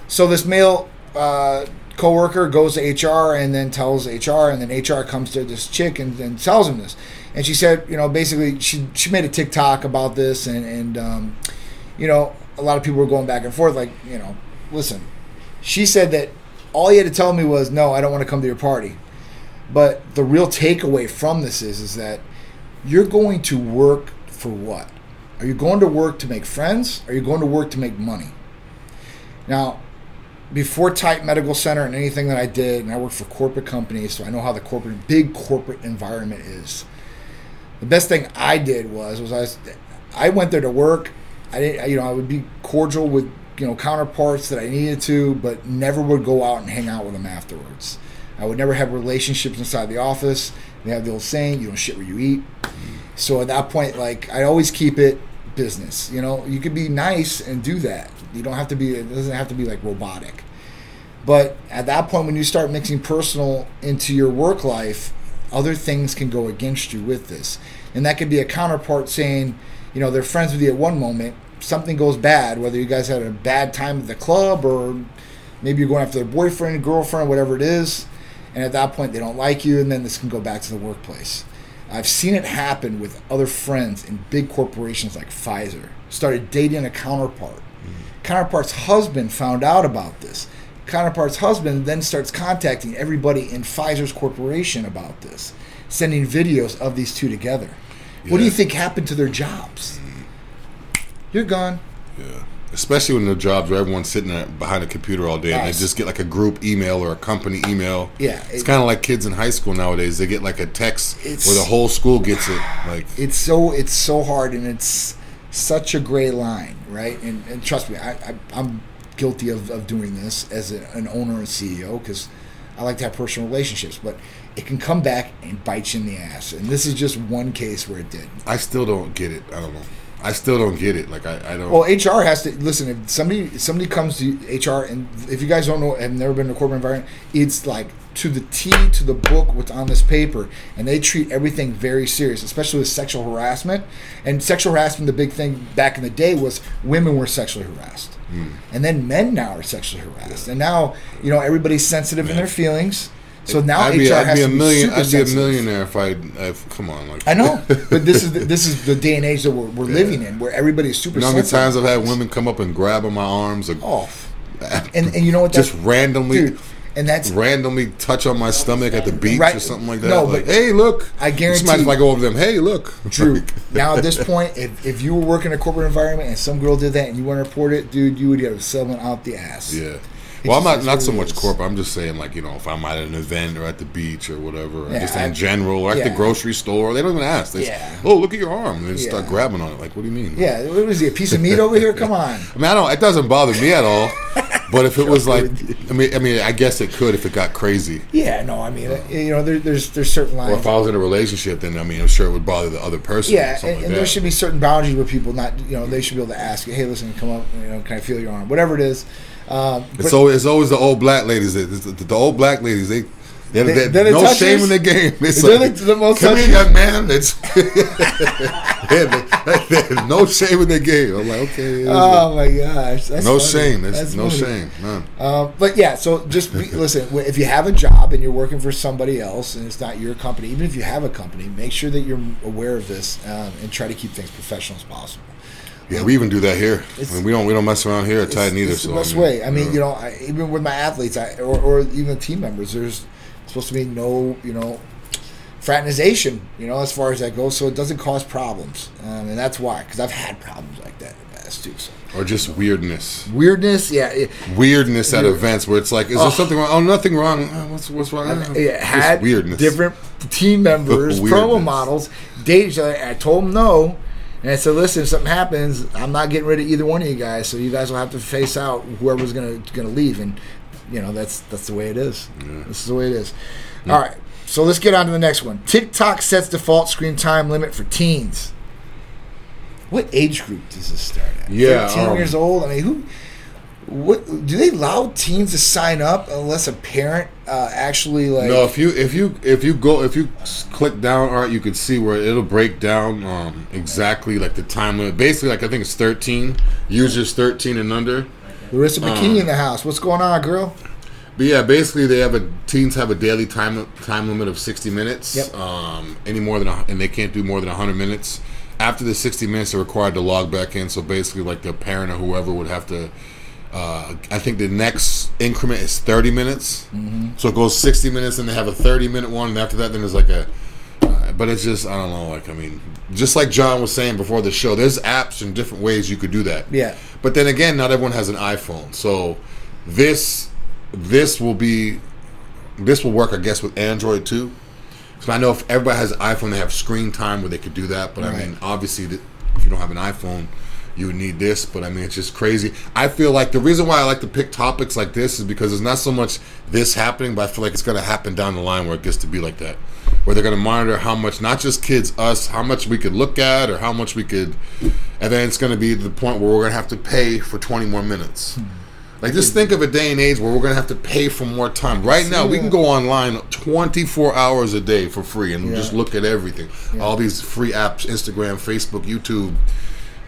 so this male uh, coworker goes to HR and then tells HR, and then HR comes to this chick and, and tells him this. And she said, you know, basically she she made a TikTok about this, and and um, you know, a lot of people were going back and forth, like, you know, listen. She said that all he had to tell me was, no, I don't want to come to your party. But the real takeaway from this is, is that you're going to work for what? Are you going to work to make friends? Are you going to work to make money? Now, before Titan Medical Center and anything that I did, and I worked for corporate companies, so I know how the corporate, big corporate environment is. The best thing I did was, was I, was, I went there to work. I didn't, you know, I would be cordial with, you know, counterparts that I needed to, but never would go out and hang out with them afterwards. I would never have relationships inside the office. They have the old saying, "You don't shit where you eat." So at that point, like I always keep it business. You know, you could be nice and do that. You don't have to be. It doesn't have to be like robotic. But at that point, when you start mixing personal into your work life, other things can go against you with this, and that could be a counterpart saying, you know, they're friends with you at one moment. Something goes bad, whether you guys had a bad time at the club or maybe you're going after their boyfriend, girlfriend, whatever it is, and at that point they don't like you, and then this can go back to the workplace. I've seen it happen with other friends in big corporations like Pfizer. Started dating a counterpart. Mm-hmm. Counterpart's husband found out about this. Counterpart's husband then starts contacting everybody in Pfizer's corporation about this, sending videos of these two together. What do you think happened to their jobs? You're gone. Yeah. Especially when the jobs where everyone's sitting there behind a computer all day and they just get like a group email or a company email. Yeah, It's it- kind of like kids in high school nowadays. They get like a text where the whole school gets it. Like, it's so it's so hard and it's such a gray line right and, and trust me I, I, i'm guilty of, of doing this as a, an owner and ceo because i like to have personal relationships but it can come back and bite you in the ass and this is just one case where it did I still don't get it. I don't know. I still don't get it. Like, I, I don't. well hr has to listen if somebody somebody comes to hr and if you guys don't know have never been in a corporate environment it's like to the T to the book what's on this paper, and they treat everything very serious, especially with sexual harassment. And sexual harassment, the big thing back in the day was women were sexually harassed, hmm. and then men now are sexually harassed, and now you know everybody's sensitive in their feelings. So now I'd HR be, I'd has be a to be million. I'd be a millionaire if I. If, come on, like I know, but this is the, this is the day and age that we're, we're living in, where everybody's super You know how many times I've had women come up and grab on my arms, or oh, and and you know what? just randomly, dude, and that's randomly touch on my stomach at the beach Right. or something like that. No, like, but hey, look! I guarantee- Sometimes I go over them, hey, look! Drew, now at this point, if, if you were working in a corporate environment and some girl did that and you want to report it, dude, you would get someone out the ass. Yeah. It Well, I'm not not so much is. corporate. I'm just saying, like you know, if I'm at an event or at the beach or whatever, or Yeah, just I- in general, or at the grocery store, they don't even ask. They Yeah. oh, look at your arm, and they just start grabbing on it. Like, what do you mean? Yeah, what was he, a piece of meat over here? Come on. I mean, I don't. It doesn't bother me at all. But if it was like, I mean, I mean, I guess it could if it got crazy. Yeah, no, I mean, uh, you know, there, there's there's certain lines. Or if I was in a relationship, then I mean, I'm sure it would bother the other person. Yeah, and, like and there should be certain boundaries where people not, you know, they should be able to ask, hey, listen, come up, you know, can I feel your arm, whatever it is. Um, It's always, it's always the old black ladies. The, the old black ladies, they. They're, They- they're, they're no touchers? shame in the game. It's They're like, the- the most come here, young man. It's yeah, they- no shame in the game. I'm like, okay, oh my gosh, that's no funny. shame. That's no funny. shame. None. Um, but yeah, so just be, listen. If you have a job and you're working for somebody else and it's not your company, even if you have a company, make sure that you're aware of this um, and try to keep things professional as possible. Yeah, we even do that here. I mean, we don't we don't mess around here at It's, Tide neither. it's so the best I mean, way. I mean, yeah. you know, I, even with my athletes, I, or, or even team members, there's supposed to be no, you know, fraternization, you know, as far as that goes, so it doesn't cause problems, um, and that's why, because I've had problems like that in the past too. So or just weirdness. weirdness, yeah, it, Weirdness at events where it's like, is Oh. there something wrong? Oh, nothing wrong. Uh, What's what's wrong? Uh, it had weirdness. different team members, promo models, date each other. I told them no. And I said, listen, if something happens, I'm not getting rid of either one of you guys. So you guys will have to face out whoever's gonna gonna leave, and you know that's that's the way it is. This is the way it is. All right, so let's get on to the next one. TikTok sets default screen time limit for teens. What age group does this start at? Yeah, 13 um, years old. I mean, who? What do they allow teens to sign up unless a parent uh, actually like? No, if you if you if you go if you click down, art, you can see where it'll break down um, exactly like the time limit. Basically, like I think it's thirteen users, thirteen and under. Larissa Bikini in the house. What's going on, girl? But yeah, basically they have a teens have a daily time time limit of sixty minutes. Yep. Um, any more than a, and they can't do more than hundred minutes. After the sixty minutes, they're required to log back in. So basically, like the parent or whoever would have to. Uh, I think the next increment is thirty minutes. Mm-hmm. So it goes sixty minutes, and they have a thirty minute one, and after that, then there's like a. Uh, but it's just I don't know. Like I mean, just like John was saying before the show, there's apps and different ways you could do that. Yeah. But then again, not everyone has an iPhone, so this this will be this will work, I guess, with Android too. So I know if everybody has an iPhone, they have screen time where they could do that. But I mean, obviously, if you don't have an iPhone, you need this. But I mean, it's just crazy. I feel like the reason why I like to pick topics like this is because it's not so much this happening, but I feel like it's going to happen down the line where it gets to be like that, where they're going to monitor how much, not just kids, us, how much we could look at or how much we could, and then it's going to be the point where we're going to have to pay for 20 more minutes. Hmm. Like just think of a day and age where we're gonna have to pay for more time. Right now, we can go online 24 hours a day for free and Yeah. just look at everything. All these free apps, Instagram, Facebook, YouTube.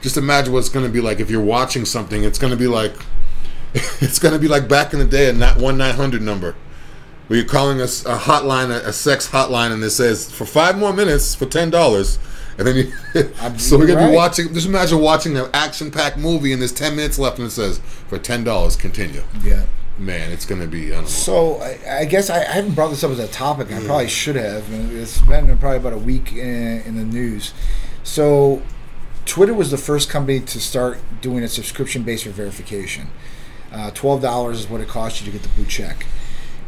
Just imagine what it's gonna be like if you're watching something. It's gonna be like, it's gonna be like back in the day, a not one nine hundred number, where you're calling a, a hotline, a, a sex hotline, and it says for five more minutes for ten dollars. And then you, so we're gonna be watching. Just imagine watching an action-packed movie, and there's ten minutes left, and it says for ten dollars, continue. Yeah. Man, it's gonna be. I don't know. So I, I guess I, I haven't brought this up as a topic. and I probably should have. It's been probably about a week in, in the news. So Twitter was the first company to start doing a subscription-based verification. Uh, Twelve dollars is what it costs you to get the blue check.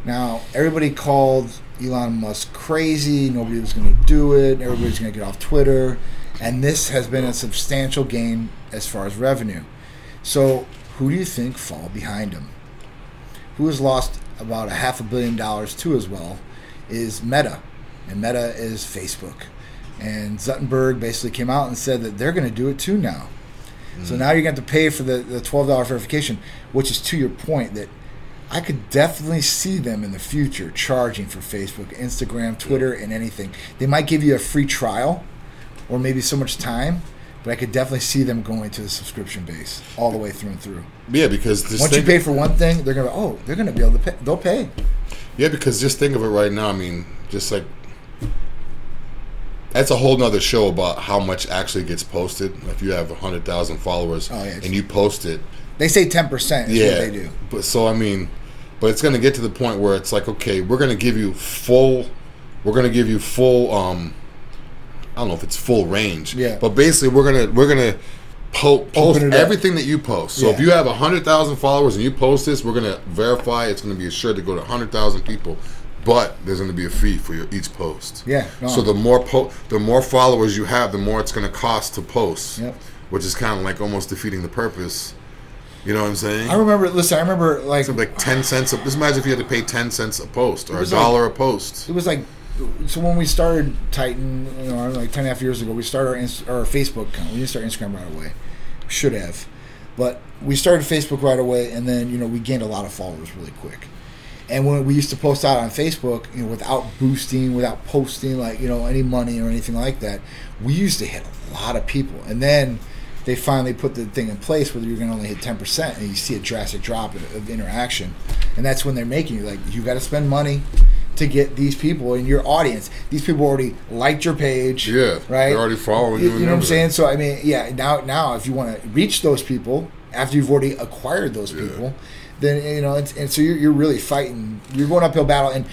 Now everybody called Elon Musk crazy. Nobody was going to do it. Everybody's going to get off Twitter, and this has been a substantial gain as far as revenue. So who do you think fall behind him? who has lost about a half a billion dollars too as well, is Meta. And Meta is Facebook. And Zuckerberg basically came out and said that they're going to do it too now. So mm. now you're going to have to pay for the, the $12 verification, which is to your point that I could definitely see them in the future charging for Facebook, Instagram, Twitter, and anything. They might give you a free trial or maybe so much time, but I could definitely see them going to the subscription base all the way through and through. Yeah, because Once you pay for one thing, they're gonna oh they're gonna be able to pay. They'll pay. yeah, because just think of it right now. I mean, just like that's a whole nother show about how much actually gets posted. If you have hundred thousand followers Oh, yeah. and you post it, They say ten percent yeah, what they do. But so I mean, but it's going to get to the point where it's like, okay, we're going to give you full, we're going to give you full. um I don't know if it's full range. Yeah. But basically, we're gonna we're gonna po- post it up. everything that you post. So if you have hundred thousand followers and you post this, we're gonna verify. It's gonna be assured to go to hundred thousand people. But there's going to be a fee for your each post. Yeah, no. So the more po- the more followers you have, the more it's going to cost to post. Yep. Which is kind of like almost defeating the purpose You know what I'm saying? I remember. Listen, I remember like like ten cents. A, just imagine if you had to pay ten cents a post or a dollar a post. it was like so when we started Titan, you know, like ten and a half years ago, we started our, Inst- our Facebook account. We didn't start Instagram right away. Should have, but we started Facebook right away, and then you know we gained a lot of followers really quick. And when we used to post out on Facebook, you know, without boosting, without posting like you know any money or anything like that, we used to hit a lot of people. And then they finally put the thing in place where you're going to only hit ten percent, and you see a drastic drop of, of interaction. And that's when they're making you like you got to spend money to get these people in your audience. These people already liked your page, Yeah, right? they're already following you You, and know what I'm saying? So I mean, yeah. Now, now, if you want to reach those people after you've already acquired those people, then you know, it's, and so you're, you're really fighting. You're going uphill battle, and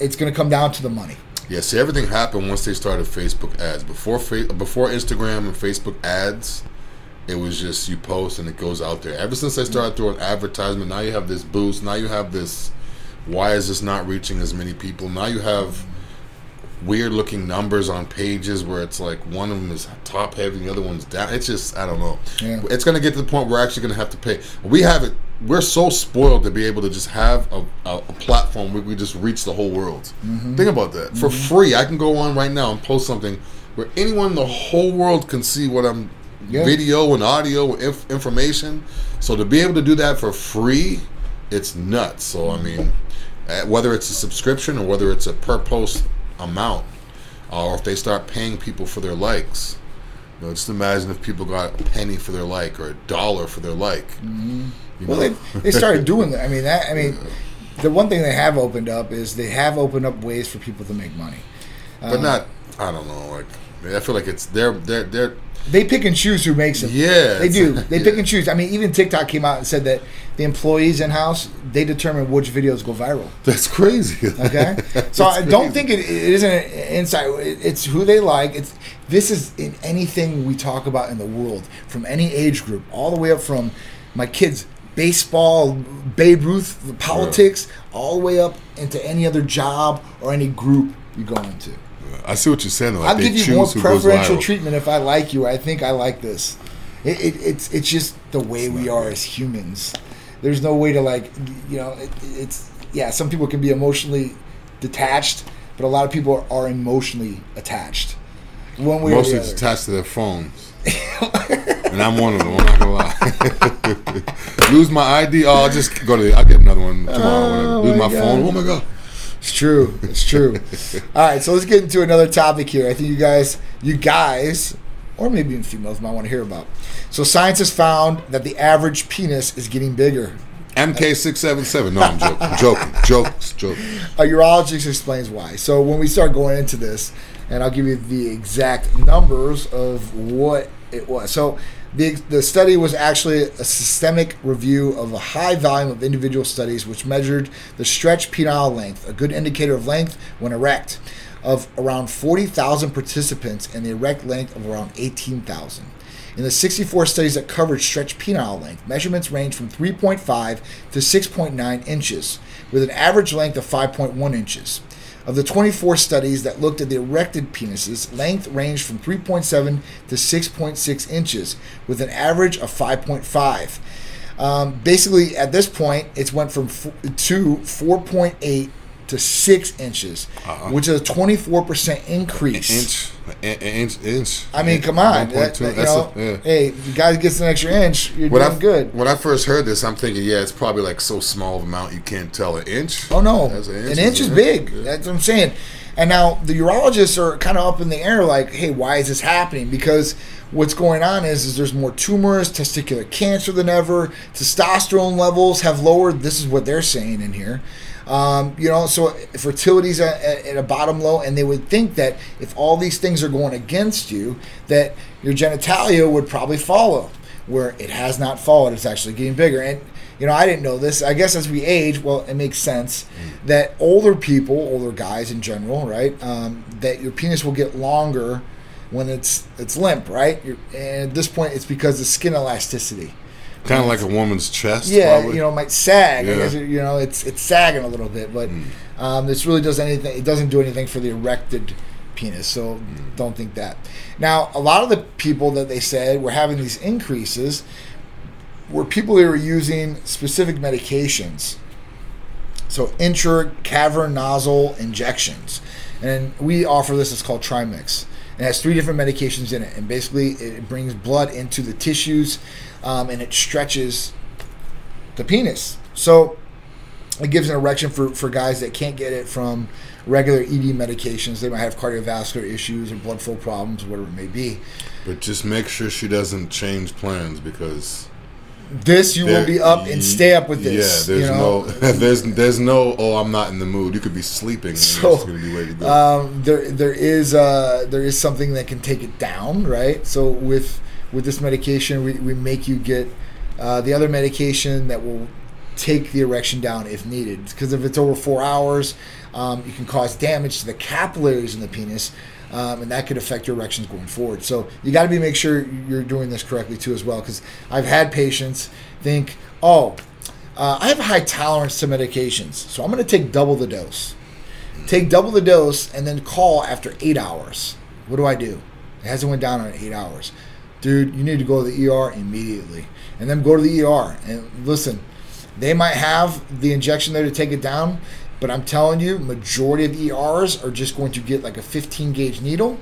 it's going to come down to the money. Yeah, see, everything happened once they started Facebook ads. Before fa- before Instagram and Facebook ads, it was just you post and it goes out there. Ever since they started throwing advertisement, now you have this boost. Now you have this. Why is this not reaching as many people? Now you have weird looking numbers on pages where it's like one of them is top heavy, the other one's down. It's just I don't know. Yeah. It's gonna get to the point where we're actually gonna have to pay. We have it. We're so spoiled to be able to just have a, a, a platform where we just reach the whole world. Think about that. For free, I can go on right now and post something where anyone in the whole world can see what I'm Yeah. video and audio inf- information. So to be able to do that for free, it's nuts. So I mean, uh, whether it's a subscription or whether it's a per post amount, uh, or if they start paying people for their likes. You know, just imagine if people got a penny for their like or a dollar for their like. You Well, they, they started doing that. I mean, that. I mean, the one thing they have opened up is they have opened up ways for people to make money. but not. I don't know. Like I feel like it's they're they're they're They pick and choose who makes them. Yeah, they do. They pick and choose. I mean, even TikTok came out and said that the employees in house they determine which videos go viral. that's crazy. Okay, so I don't think it, it isn't an insight. It- It's who they like. It's this is in anything we talk about in the world, from any age group, all the way up from my kids' baseball, Babe Ruth, the politics, all the way up into any other job or any group you go into. I see what you're saying. Though. Like I'll give you more choose who goes preferential treatment if I like you. I think I like this. It, it, it's it's just the way we are as humans. There's no way to like you know. It, it's yeah. Some people can be emotionally detached, but a lot of people are, are emotionally attached. One way Mostly or it's the other. attached to their phones. and I'm one of them. I'm not gonna lie. Lose my ID. Oh, I'll just go to. the, I'll get another one tomorrow. Oh. Lose my my, phone. Oh my god. It's true. It's true. All right, so let's get into another topic here. I think you guys, you guys, or maybe even females might want to hear about. So science has found that the average penis is getting bigger. MK six seven seven. No, I'm joking. joking. Jokes. Jokes. A urologist explains why. So when we start going into this, and I'll give you the exact numbers of what it was. So the, the study was actually a systemic review of a high volume of individual studies which measured the stretch penile length, a good indicator of length when erect, of around 40,000 participants and the erect length of around 18,000. In the 64 studies that covered stretch penile length, measurements range from 3.5 to 6.9 inches, with an average length of 5.1 inches. Of the 24 studies that looked at the erected penises, length ranged from 3.7 to 6.6 inches, with an average of 5.5. Um, basically, at this point, it's went from f- to 4.8 to 6 inches, uh-huh. which is a 24% increase. Inch. An inch. Inch. I mean, come on. That- that, you know, a- yeah. Hey, if you guys get an extra inch, you're When doing I, good. When I first heard this, I'm thinking, yeah, it's probably like so small of amount you can't tell an inch. Oh no, That's an inch, is big. Yeah. That's what I'm saying. And now the urologists are kind of up in the air, like, hey, why is this happening? Because what's going on is, is there's more tumors, testicular cancer than ever. Testosterone levels have lowered. This is what they're saying in here. Um, you know, so fertility's at, at, at a bottom low, and they would think that if all these things are going against you, that your genitalia would probably follow. Where it has not followed, it's actually getting bigger. And you know, I didn't know this. I guess as we age, well, it makes sense that older people, older guys in general, right, um, that your penis will get longer when it's it's limp, right? You're, and at this point, it's because of skin elasticity. Kind of like a woman's chest. Yeah, probably. you know, it might sag. I Yeah. guess, you know, it's it's sagging a little bit, but um, this really does anything. It doesn't do anything for the erected penis. So don't think that. Now, a lot of the people that they said were having these increases were people who were using specific medications. So intracavernosal injections. And we offer this, it's called Trimix. It has three different medications in it. And basically, it brings blood into the tissues um, and it stretches the penis. So it gives an erection for, for guys that can't get it from regular ED medications. They might have cardiovascular issues or blood flow problems, whatever it may be. But just make sure she doesn't change plans because This you will be up and stay up with this. Yeah, there's you know? no, there's there's no. Oh, I'm not in the mood. You could be sleeping. And So, gonna be ready to go. um, there there is uh, there is something that can take it down, right? So with with this medication, we, we make you get uh, the other medication that will take the erection down if needed. Because if it's over four hours, um, you can cause damage to the capillaries in the penis. Um, and that could affect your erections going forward. So you got to be make sure you're doing this correctly too, as well. Because I've had patients think, "Oh, uh, I have a high tolerance to medications, so I'm going to take double the dose." take double the dose and then call after eight hours. What do I do? It hasn't went down in eight hours. Dude, you need to go to the ER immediately. And then go to the ER. And listen, they might have the injection there to take it down, but I'm telling you, majority of ERs are just going to get like a 15 gauge needle.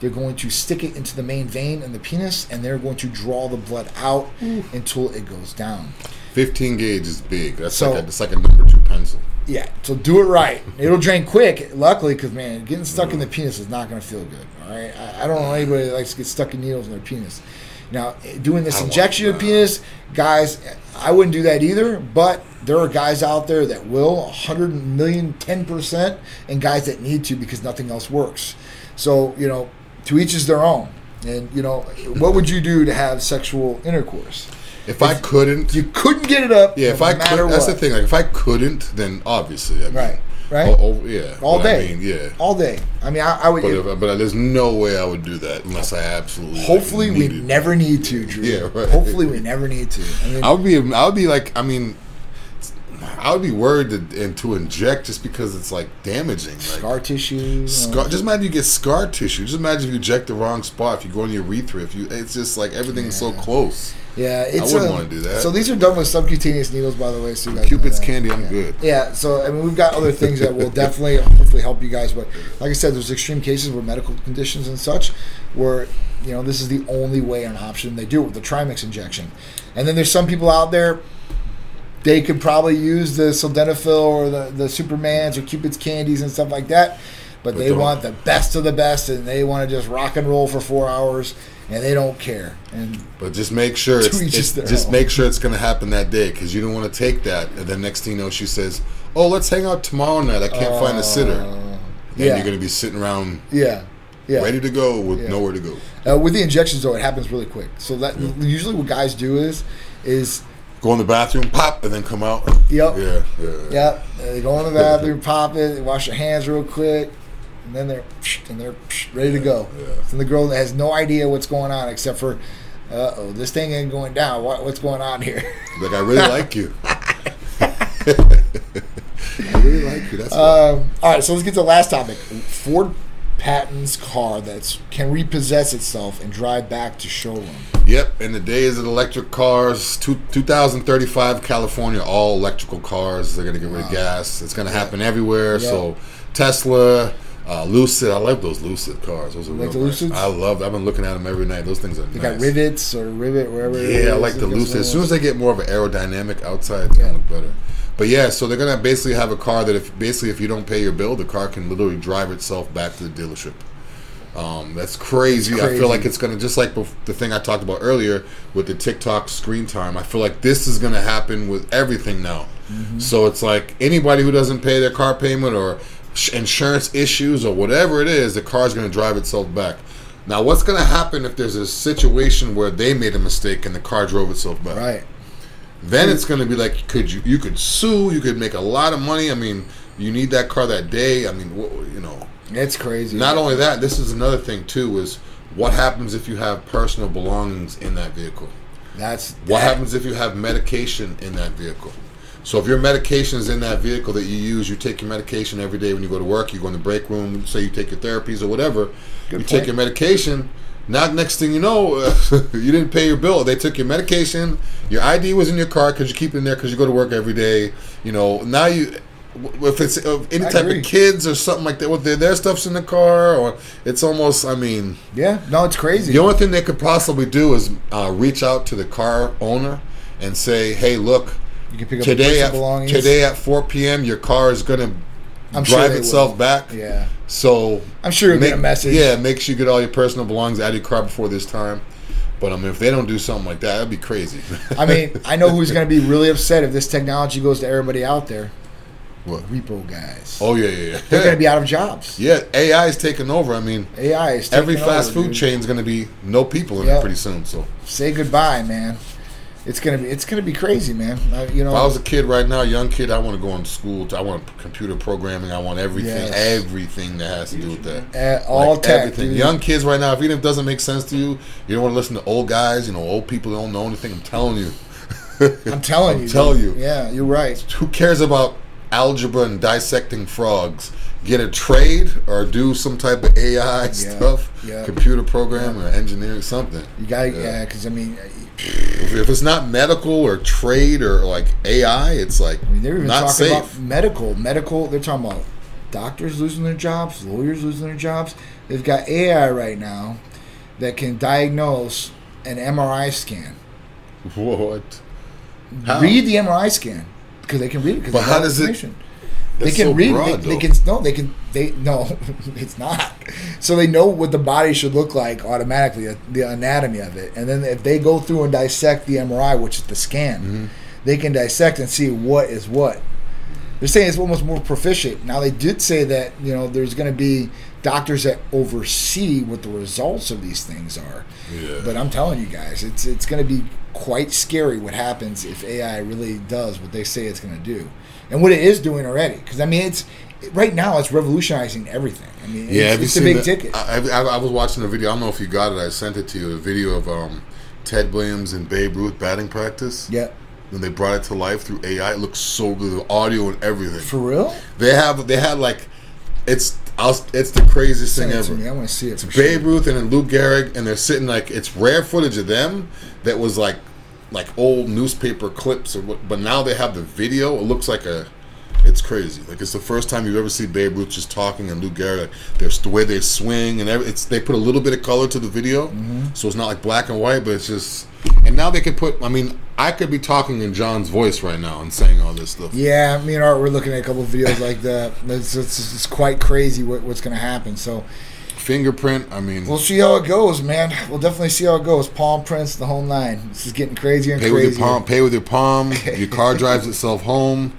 They're going to stick it into the main vein in the penis, and they're going to draw the blood out until it goes down. 15 gauge is big. That's So- like a, it's like a number two pencil. Yeah, so do it right. It'll drain quick, luckily, because man, getting stuck in the penis is not going to feel good. All right, I, I don't know anybody that likes to get stuck in needles in their penis. Now, doing this I injection of penis, guys, I wouldn't do that either. But there are guys out there that will, 100 million, 10 percent, and guys that need to because nothing else works. So you know, to each is their own. And you know, what would you do to have sexual intercourse? If I couldn't, You couldn't get it up. yeah, if no I could, that's the thing. Like if I couldn't, then obviously, I mean, Right, right. Oh, oh, yeah, all But day. I mean, yeah. all day. I mean, I, I would. But, if, but there's no way I would do that unless I absolutely. hopefully, we never need to, Drew. Yeah, right. Hopefully, we never need to. I mean, I would be. I would be like. I mean, I would be worried to, and to inject just because it's like damaging. Like, scar tissue. Scar, uh, just imagine you get scar tissue. Just imagine if you inject the wrong spot. If you go in your urethra, if you, it's just like everything's so close. Yeah, it's. wouldn't uh, wanna do that. So these are done with subcutaneous needles, by the way. So you guys Cupid's candy, I'm yeah. good. Yeah. So I mean, we've got other things that will definitely, hopefully, help you guys. But like I said, there's extreme cases where medical conditions and such, where you know this is the only way or an option they do it with the Trimix injection. And then there's some people out there. They could probably use the sildenafil or the, the Supermans or Cupid's candies and stuff like that, but, But they want the best of the best and they want to just rock and roll for four hours and they don't care. And But just make sure it's, it's just own. make sure it's going to happen that day because you don't want to take that. And then next thing you know, she says, "Oh, let's hang out tomorrow night. I can't find a sitter." And yeah. you're going to be sitting around yeah, yeah. ready to go with Yeah. nowhere to go. Uh, with the injections though, it happens really quick. So that usually what guys do is is Go in the bathroom, pop, and then come out. Yep. Yeah, yeah. yeah, they go in the bathroom, pop it, wash your hands real quick, and then they're and they're ready to go. Yeah. And the girl has no idea what's going on except for, uh oh, this thing ain't going down. What, what's going on here? Like I really like you. I really like you. That's. Um, all right, so let's get to the last topic. Ford patents car that can repossess itself and drive back to showroom. Yep, in the days of electric cars, two, 2035 California, all electrical cars. They're gonna get rid of gas. It's gonna happen everywhere. Yeah. So Tesla, uh, Lucid. I love those Lucid cars. Those are like real the nice. Lucids? I love. I've been looking at them every night. Those things are They nice. got rivets or rivet wherever. Yeah, I like the Lucid. As soon as they get more of an aerodynamic outside, it's Yeah. gonna look better. But yeah, so they're gonna basically have a car that if basically if you don't pay your bill, the car can literally drive itself back to the dealership. Um, that's crazy. It's I feel like it's gonna just like bef- the thing I talked about earlier with the TikTok screen time. I feel like this is gonna happen with everything now. Mm-hmm. So it's like anybody who doesn't pay their car payment or insurance issues or whatever it is, the car's gonna drive itself back. Now, what's gonna happen if there's a situation where they made a mistake and the car drove itself back? right. Then it's going to be like, could you you could sue? You could make a lot of money. I mean, you need that car that day. I mean, you know. It's crazy. Not only that, this is another thing too. Is what happens if you have personal belongings in that vehicle? That's What that- happens if you have medication in that vehicle? So if your medication is in that vehicle that you use, you take your medication every day when you go to work. You go in the break room, say you take your therapies or whatever. Good you take your medication. Now, next thing you know, you didn't pay your bill. They took your medication. Your ID was in your car because you keep it in there because you go to work every day. You know, now you, if it's uh, any I type agree. of kids or something like that, well, their, their stuff's in the car, or it's almost. I mean, Yeah, no, it's crazy. the only thing they could possibly do is uh, reach out to the car owner and say, "Hey, look, you can pick up today at belongings. today at 4 p.m. your car is going to I'm drive they itself will. back. Yeah, So I'm sure you'll make, get a message. Yeah, make sure you get all your personal belongings out of your car before this time. But I mean, if they don't do something like that, that'd be crazy. I mean, I know who's going to be really upset if this technology goes to everybody out there. What? Repo guys. oh yeah, yeah, yeah. They're going to be out of jobs. yeah, AI is taking over. I mean, AI is every fast over, food dude. chain is going to be no people in Yeah. it pretty soon. So Say goodbye, man. It's gonna be it's gonna be crazy, man. I, you know, if I was a kid right now, young kid, I want to go into school. I want computer programming. I want everything, Yes. everything that has to do with that. uh, all Like, tech, everything. dude. Young kids right now, if even if it doesn't make sense to you, you don't want to listen to old guys. You know, old people don't know anything. I'm telling you. I'm telling I'm you. telling you. Yeah, you're right. who cares about algebra and dissecting frogs? Get a trade or do some type of AI stuff, yeah. computer program or engineering, something. You got Yeah. yeah, because I mean, If, if it's not medical or trade or like AI, it's like I mean, they're even not talking safe. about medical. Medical. They're talking about doctors losing their jobs, lawyers losing their jobs. They've got AI right now that can diagnose an MRI scan. what? How? Read the MRI scan because they can read it. Cause But how does it- They can so read. broad, they, they can no. They can. They no. it's not. So they know what the body should look like automatically, uh, the anatomy of it, and then if they go through and dissect the MRI, which is the scan, Mm-hmm. they can dissect and see what is what. They're saying it's almost more proficient. Now they did say that you know there's going to be doctors that oversee what the results of these things are. Yeah. But I'm telling you guys, it's it's going to be quite scary what happens if AI really does what they say it's going to do, and what it is doing already. Because I mean, it's right now it's revolutionizing everything. I mean, Yeah, it's, it's a big the- ticket. I, I, I was watching a video. I don't know if you got it. I sent it to you. A video of um, Ted Williams and Babe Ruth batting practice. yeah, When they brought it to life through AI, it looks so good. The audio and everything. for real. They have they had like it's I'll, it's the craziest Send thing ever. me. I want to see it. For Babe sure. Ruth and then Lou Gehrig, and they're sitting like it's rare footage of them that was like like old newspaper clips or what. But now they have the video. It looks like a. It's crazy. Like it's the first time you've ever see Babe Ruth just talking and Lou Gehrig. There's the way they swing and every, it's they put a little bit of color to the video, mm-hmm. so it's not like black and white, but it's just. And now they could put. I mean, I could be talking in John's voice right now and saying all this stuff. Yeah, me and Art were looking at a couple of videos like that. It's, it's, it's quite crazy what, what's going to happen. So Fingerprint. I mean, we'll see how it goes, man. We'll definitely see how it goes. Palm prints, the whole nine. This is getting crazier and Pay with your palm. Pay with your palm. Your car drives itself home.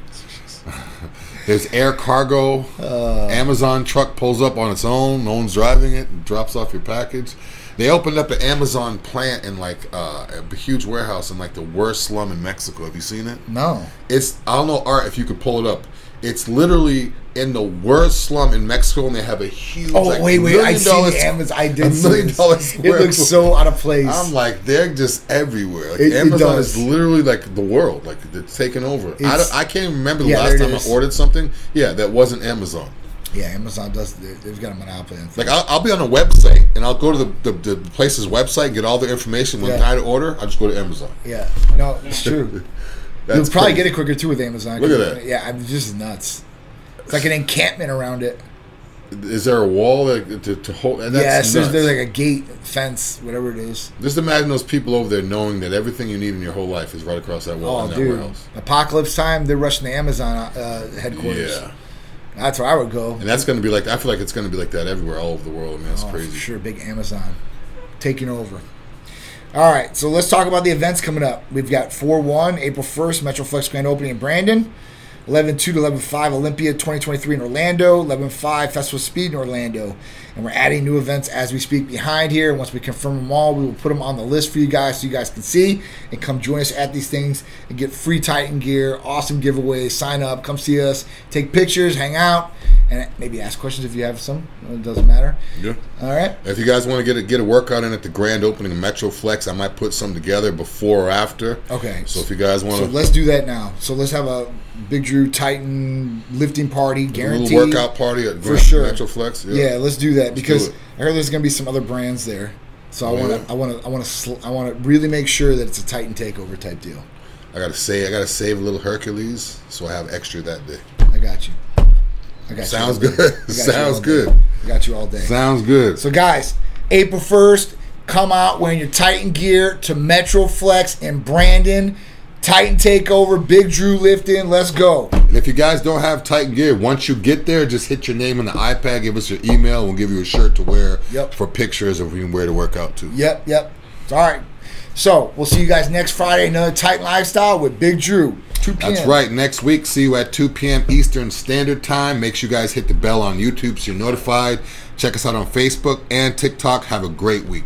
There's air cargo. Uh. Amazon truck pulls up on its own. No one's driving it. drops off your package. They opened up an Amazon plant in like uh, a huge warehouse in like the worst slum in Mexico. Have you seen it? No. It's I don't know art if you could pull it up. It's literally in the worst slum in Mexico, and they have a huge. Oh like, wait, wait! I see Amazon. I did a million dollar It looks foot. so out of place. I'm like, they're just everywhere. Like It- Amazon is literally like the world. Like it's taken over. I, don't, I can't even remember the Yeah, last time I ordered something. Yeah, that wasn't Amazon. yeah, Amazon does. they- They've got a monopoly. on. Like I'll, I'll be on a website and I'll go to the, the, the place's website and get all the information. When Yeah. To order, I just go to Amazon. yeah, no, it's true. That's You'll probably crazy. get it quicker too with Amazon. Look at 'cause- that. Yeah, I'm just nuts. It's like an encampment around it. Is there a wall that, to, to hold? That's yes, there's, there's like a gate, fence, whatever it is. Just imagine those people over there knowing that everything you need in your whole life is right across that wall Oh, in that dude! warehouse. Apocalypse time, they're rushing the Amazon uh, headquarters. Yeah, That's where I would go. and that's going to be like. I feel like it's going to be like that everywhere, all over the world. Man, it's Oh, crazy. For sure, big Amazon taking over. All right, so let's talk about the events coming up. We've got 4 1, April 1st, Metroflex Grand Opening in Brandon. 11 2 to 11 5, Olympia 2023 in Orlando. 11 5, Festival Speed in Orlando. And we're adding new events as we speak behind here. Once we confirm them all, we will put them on the list for you guys so you guys can see and come join us at these things and get free Titan gear, awesome giveaways. Sign up, come see us, take pictures, hang out, and maybe ask questions if you have some. It doesn't matter. Yeah. All right. If you guys want to get a, get a workout in at the grand opening of Metroflex, I might put some together before or after. Okay. So if you guys want So to let's do that now. So let's have a Big Drew Titan lifting party, guaranteed. workout party at For sure. Metroflex, Yeah, let's do that because do. I heard there's going to be some other brands there. So I Oh, want to, I want to, I want to, sl- I want to really make sure that it's a Titan takeover type deal. I gotta say, I gotta save a little Hercules, so I have extra that day. I got you. I got you. Sounds day. good. You Sounds good. I got you all day. Sounds good. So, guys, April 1st, come out wearing your Titan gear to Metroflex in Brandon. Titan Takeover, Big Drew lifting. Let's go. And if you guys don't have Titan gear, once you get there, just hit your name on the iPad, give us your email, we'll give you a shirt to wear Yep. for pictures of wear to work out too. Yep, yep. All right. So, we'll see you guys next Friday. Another Titan Lifestyle with Big Drew. 2 p.m. That's right. Next week, see you at 2 p.m. Eastern Standard Time. Make sure you guys hit the bell on YouTube so you're notified. Check us out on Facebook and TikTok. Have a great week.